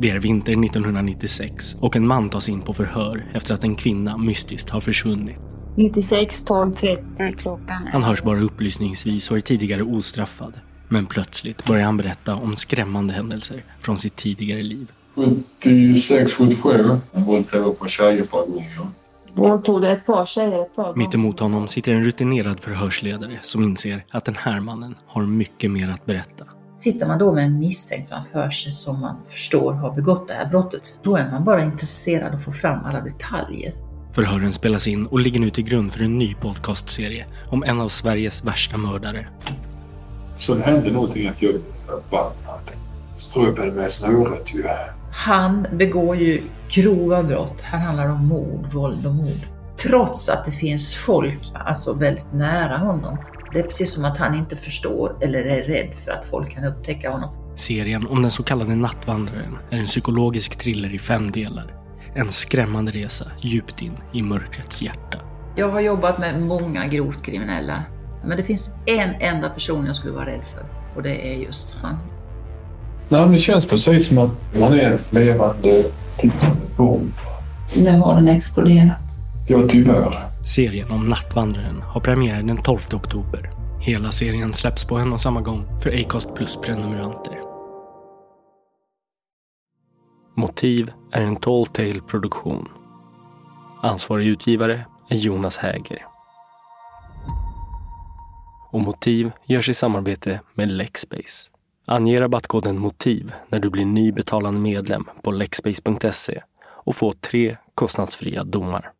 Det är vinter 1996 och en man tas in på förhör efter att en kvinna mystiskt har försvunnit. 96 12 30 klockan. Han hörs bara upplysningsvis och är tidigare ostraffad. Men plötsligt börjar han berätta om skrämmande händelser från sitt tidigare liv. 76, 77. Jag våldtog på tjejer på gånger. Våldtog du ett par tjejer ett par gånger? Mittemot honom sitter en rutinerad förhörsledare som inser att den här mannen har mycket mer att berätta. Sitter man då med en misstänkt framför sig som man förstår har begått det här brottet, då är man bara intresserad av att få fram alla detaljer. Förhören spelas in och ligger nu till grund för en ny podcastserie om en av Sveriges värsta mördare. Sen hände någonting att jag blev förbannad. Ströbade med snöret ju. Han begår ju grova brott. Här handlar det om mord, våld och mord. Trots att det finns folk alltså väldigt nära honom. Det är precis som att han inte förstår eller är rädd för att folk kan upptäcka honom. Serien om den så kallade Nattvandraren är en psykologisk thriller i fem delar. En skrämmande resa djupt in i mörkrets hjärta. Jag har jobbat med många grovt kriminella. Men det finns en enda person jag skulle vara rädd för. Och det är just han. Nej, det känns precis som att man är levande tickande bomb. Nu har den exploderat. Ja, tyvärr. Serien om Nattvandraren har premiär den 12 oktober. Hela serien släpps på en och samma gång för Acast Plus-prenumeranter. Motiv är en Tall Tale-produktion. Ansvarig utgivare är Jonas Häger. Och Motiv görs i samarbete med Lexbase. Ange rabattkoden MOTIV när du blir ny betalande medlem på lexbase.se och få tre kostnadsfria domar.